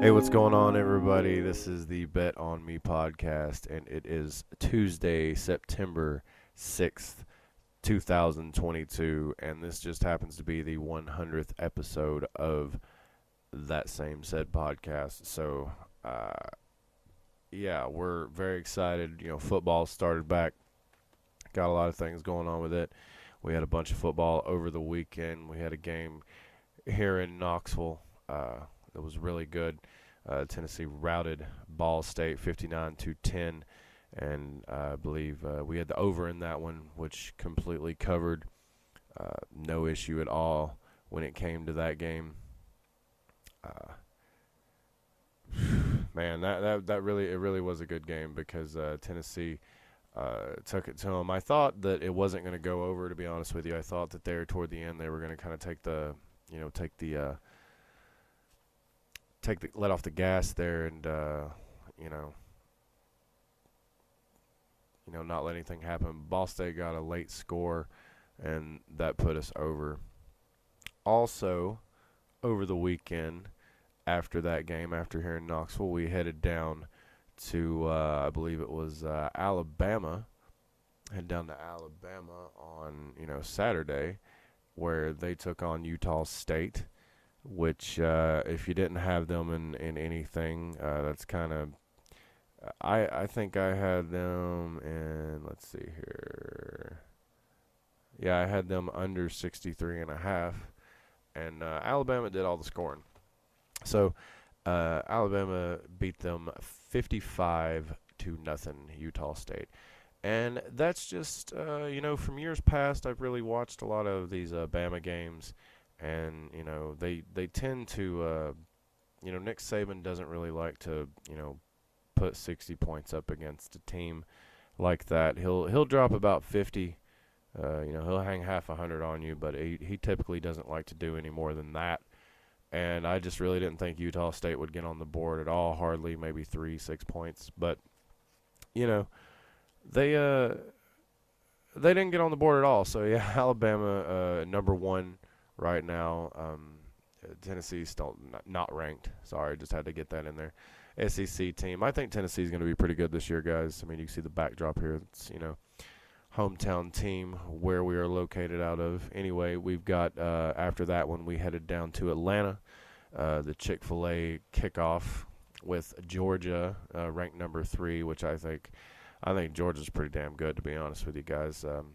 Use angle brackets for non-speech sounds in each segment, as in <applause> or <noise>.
Hey, what's going on, everybody? This is the Bet on Me podcast, and it is Tuesday, September 6th, 2022, and this just happens to be the 100th episode of that same said podcast. So, uh, yeah, we're very excited. You know, football started back, got a lot of things going on with it. We had a bunch of football over the weekend. We had a game here in Knoxville. Uh, it was really good. Uh, Tennessee routed Ball State 59 to 10, and uh, I believe uh, we had the over in that one, which completely covered. Uh, no issue at all when it came to that game. Uh, <sighs> man, that, that that really it really was a good game because uh, Tennessee took it to them. I thought that it wasn't going to go over. To be honest with you, I thought that there toward the end they were going to kind of take the you know take the take the let off the gas there and uh, you know you know not let anything happen. Ball State got a late score and that put us over. Also, over the weekend after that game, after here in Knoxville, we headed down to uh, I believe it was uh, Alabama. Head down to Alabama on you know Saturday, where they took on Utah State which uh, if you didn't have them in in anything, uh, that's kind of. I I think I had them in. Let's see here. Yeah, I had them under 63 and a half, and uh, Alabama did all the scoring. So uh, Alabama beat them 55 to nothing. Utah State. And that's just, uh, you know, from years past, I've really watched a lot of these uh, Bama games and you know they they tend to uh, you know Nick Saban doesn't really like to you know put 60 points up against a team like that. He'll he'll drop about 50. Uh, you know he'll hang half a hundred on you, but he he typically doesn't like to do any more than that. And I just really didn't think Utah State would get on the board at all. Hardly maybe three six points, but you know they uh they didn't get on the board at all. So yeah, <laughs> Alabama uh, number one right now. Um, Tennessee's still not ranked. Sorry, just had to get that in there. SEC team. I think Tennessee's going to be pretty good this year, guys. I mean, you can see the backdrop here. It's you know, hometown team where we are located out of. Anyway, we've got uh, after that one we headed down to Atlanta, uh, the Chick Fil A kickoff with Georgia, uh, ranked number three, which I think I think Georgia's pretty damn good to be honest with you guys. Um,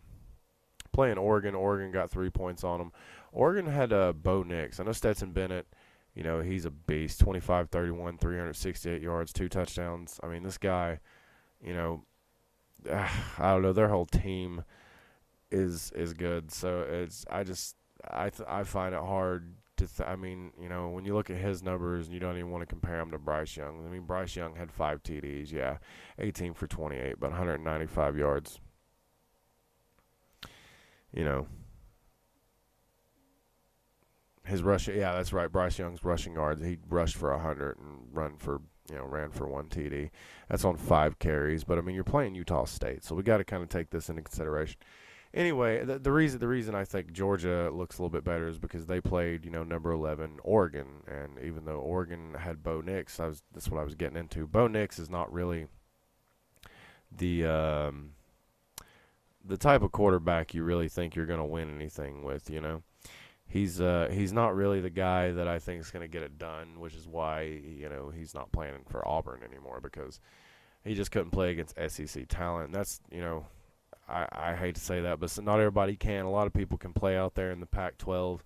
playing Oregon. Oregon got three points on them. Oregon had uh, Bo Nix. I know Stetson Bennett, you know, he's a beast. 25 31, 368 yards, two touchdowns. I mean, this guy, you know, uh, <sighs> I don't know, their whole team is is good. So it's I just I th- I find it hard to th- I mean, you know, when you look at his numbers and you don't even want to compare him to Bryce Young. I mean, Bryce Young had 5 TDs, yeah. 18 for 28, but 195 yards you know, his rushing. Yeah, that's right. Bryce Young's rushing yards. He rushed for hundred and run for you know ran for one TD. That's on five carries. But I mean, you're playing Utah State, so we got to kind of take this into consideration. Anyway, the, the reason the reason I think Georgia looks a little bit better is because they played you know number eleven Oregon, and even though Oregon had Bo Nix, I was that's what I was getting into. Bo Nix is not really the um, the type of quarterback you really think you're going to win anything with, you know. He's uh he's not really the guy that I think is going to get it done, which is why, you know, he's not playing for Auburn anymore because he just couldn't play against SEC talent. And that's, you know, I I hate to say that, but not everybody can. A lot of people can play out there in the Pac-12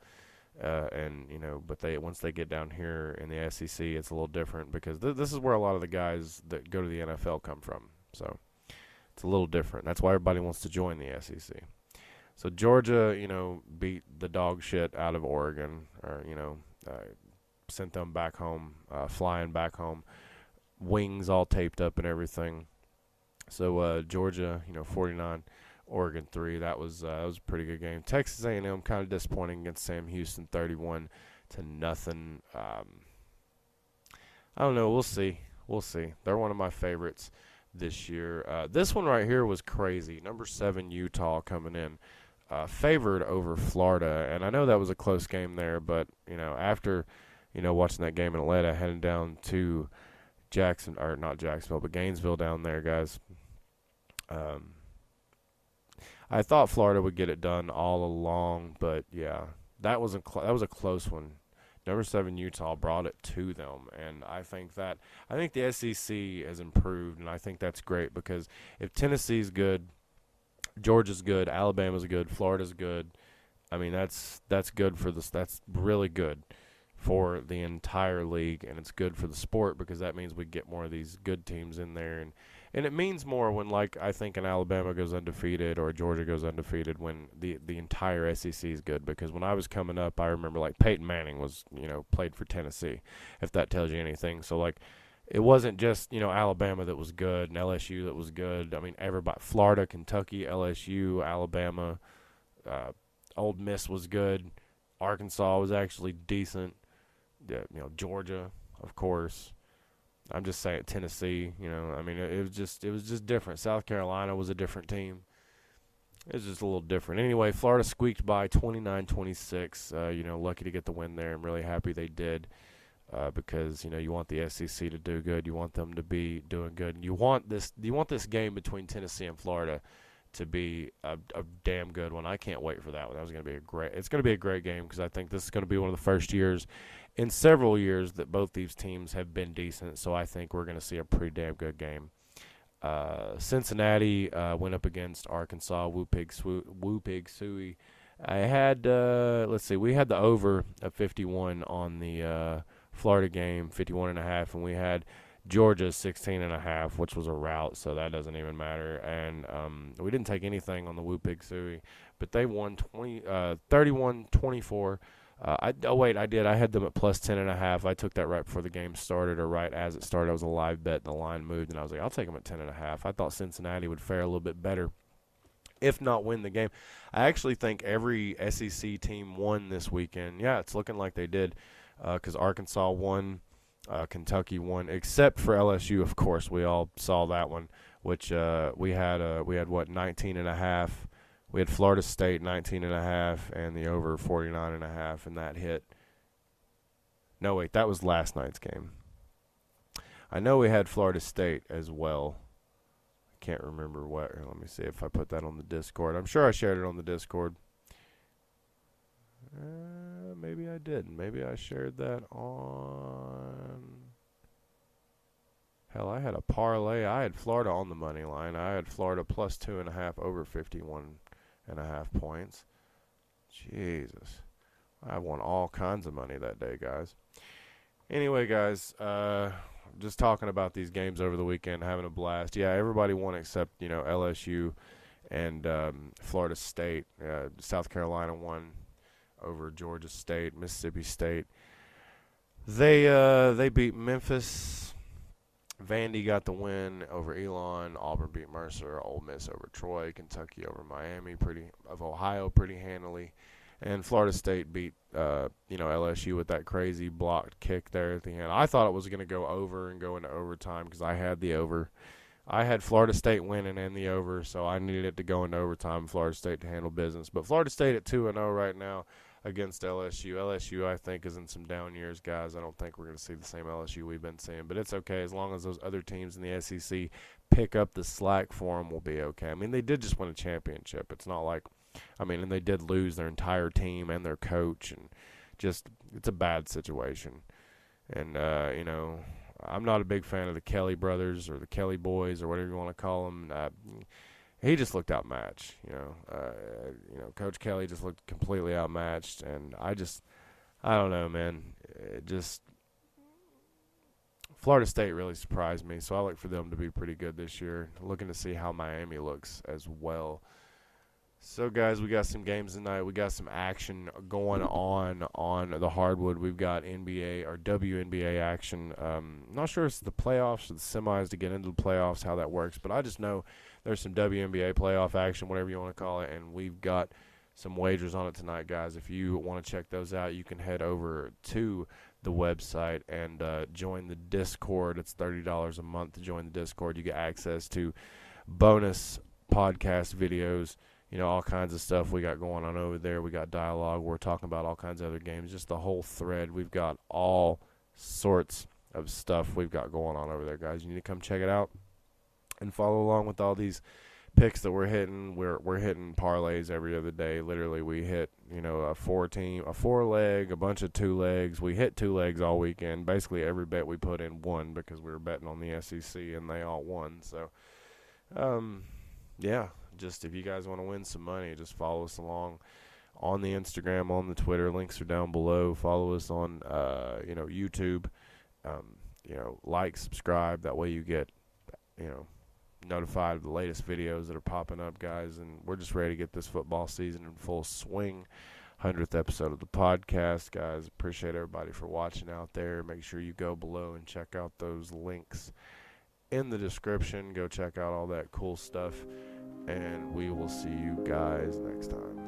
uh, and you know, but they once they get down here in the SEC, it's a little different because th- this is where a lot of the guys that go to the NFL come from. So it's a little different. That's why everybody wants to join the SEC. So Georgia, you know, beat the dog shit out of Oregon, or you know, uh, sent them back home, uh, flying back home, wings all taped up and everything. So uh, Georgia, you know, 49, Oregon three. That was uh, that was a pretty good game. Texas A&M kind of disappointing against Sam Houston, 31 to nothing. Um, I don't know. We'll see. We'll see. They're one of my favorites this year. Uh, this one right here was crazy. Number seven Utah coming in, uh, favored over Florida, and I know that was a close game there, but you know after you know, watching that game in Atlanta, heading down to Jackson or not Jacksonville, but Gainesville down there, guys. Um, I thought Florida would get it done all along, but yeah, that was a cl- that was a close one. Number seven Utah brought it to them, and I think that I think the SEC has improved, and I think that's great because if Tennessee's good, Georgia's good, Alabama's good, Florida's good. I mean that's that's good for this. That's really good for the entire league, and it's good for the sport because that means we get more of these good teams in there, and and it means more when like I think an Alabama goes undefeated or Georgia goes undefeated when the the entire SEC is good because when I was coming up, I remember like Peyton Manning was you know played for Tennessee, if that tells you anything. So like. It wasn't just you know Alabama that was good and LSU that was good. I mean everybody, Florida, Kentucky, LSU, Alabama, uh, Ole Miss was good. Arkansas was actually decent you know Georgia, of course. I'm just saying Tennessee. You know, I mean, it, it was just it was just different. South Carolina was a different team. It was just a little different. Anyway, Florida squeaked by 29-26. Uh, you know, lucky to get the win there. I'm really happy they did. Uh, because you know you want the SEC to do good, you want them to be doing good, and you want this you want this game between Tennessee and Florida to be a, a damn good one. I can't wait for that one. That was going to be a great. It's going to be a great game because I think this is going to be one of the first years in several years that both these teams have been decent. So I think we're going to see a pretty damn good game. Uh, Cincinnati uh, went up against Arkansas. Woo pig, woo pig, suey. I had uh, let's see, we had the over of 51 on the uh, Florida game, 51 and a half, and we had Georgia 16 and a half, which was a rout, so that doesn't even matter. And um, we didn't take anything on the Woo Pig Suey, but they won 20, uh, 31-24. Uh, I, oh wait, I did. I had them at plus ten and a half. I took that right before the game started, or right as it started. I was a live bet, and the line moved, and I was like, I'll take them at ten and a half. I thought Cincinnati would fare a little bit better, if not win the game. I actually think every SEC team won this weekend. Yeah, it's looking like they did, because uh, Arkansas won, uh, Kentucky won, except for LSU. Of course, we all saw that one, which uh, we had. Uh, we had what 19 and a half we had Florida State 19 and a half and the over 49 and a half and that hit. No wait, that was last night's game. I know we had Florida State as well. I can't remember what. Let me see if I put that on the Discord. I'm sure I shared it on the Discord. Uh, maybe I didn't. Maybe I shared that on. Hell, I had a parlay. I had Florida on the money line. I had Florida plus two and a half over 51 and a half points. Jesus. I won all kinds of money that day, guys. Anyway, guys, uh, just talking about these games over the weekend, having a blast. Yeah, everybody won except, you know, LSU and um, Florida State. Uh, South Carolina won over Georgia State, Mississippi State. They uh, they beat Memphis Vandy got the win over Elon. Auburn beat Mercer. Ole Miss over Troy. Kentucky over Miami. Pretty of Ohio pretty handily, and Florida State beat uh, you know LSU with that crazy blocked kick there at the end. I thought it was going to go over and go into overtime because I had the over. I had Florida State winning and the over, so I needed it to go into overtime. Florida State to handle business, but Florida State at two and zero oh right now against LSU. LSU, I think, is in some down years, guys. I don't think we're going to see the same LSU we've been seeing, but it's okay as long as those other teams in the SEC pick up the slack for them. We'll be okay. I mean, they did just win a championship. It's not like, I mean, and they did lose their entire team and their coach, and just it's a bad situation. And uh, you know, I'm not a big fan of the Kelly brothers or the Kelly boys or whatever you want to call them. Uh, he just looked outmatched. You know, uh, you know, Coach Kelly just looked completely outmatched, and I just, I don't know, man. It just Florida State really surprised me, so I look for them to be pretty good this year. Looking to see how Miami looks as well. So, guys, we got some games tonight. We got some action going on on the hardwood. We've got NBA or WNBA action. Um, not sure if it's the playoffs or the semis to get into the playoffs, how that works, but I just know there's some WNBA playoff action, whatever you want to call it, and we've got some wagers on it tonight, guys. If you want to check those out, you can head over to the website and uh, join the Discord. It's thirty dollars a month to join the Discord. You get access to bonus podcast videos. you know, all kinds of stuff we got going on over there. We got dialogue. We're talking about all kinds of other games. Just the whole thread. We've got all sorts of stuff we've got going on over there, guys. You need to come check it out and follow along with all these picks that we're hitting. We're we're hitting parlays every other day. Literally, we hit you know a four team, a four leg, a bunch of two legs. We hit two legs all weekend. Basically, every bet we put in won because we were betting on the SEC and they all won. So, um, yeah, just if you guys want to win some money, just follow us along on the Instagram, on the Twitter. Links are down below. Follow us on uh, you know YouTube. Um, you know, like, subscribe. That way you get you know notified of the latest videos that are popping up, guys. And we're just ready to get this football season in full swing. 100th episode of the podcast, guys. Appreciate everybody for watching out there. Make sure you go below and check out those links in the description. Go check out all that cool stuff. And we will see you guys next time.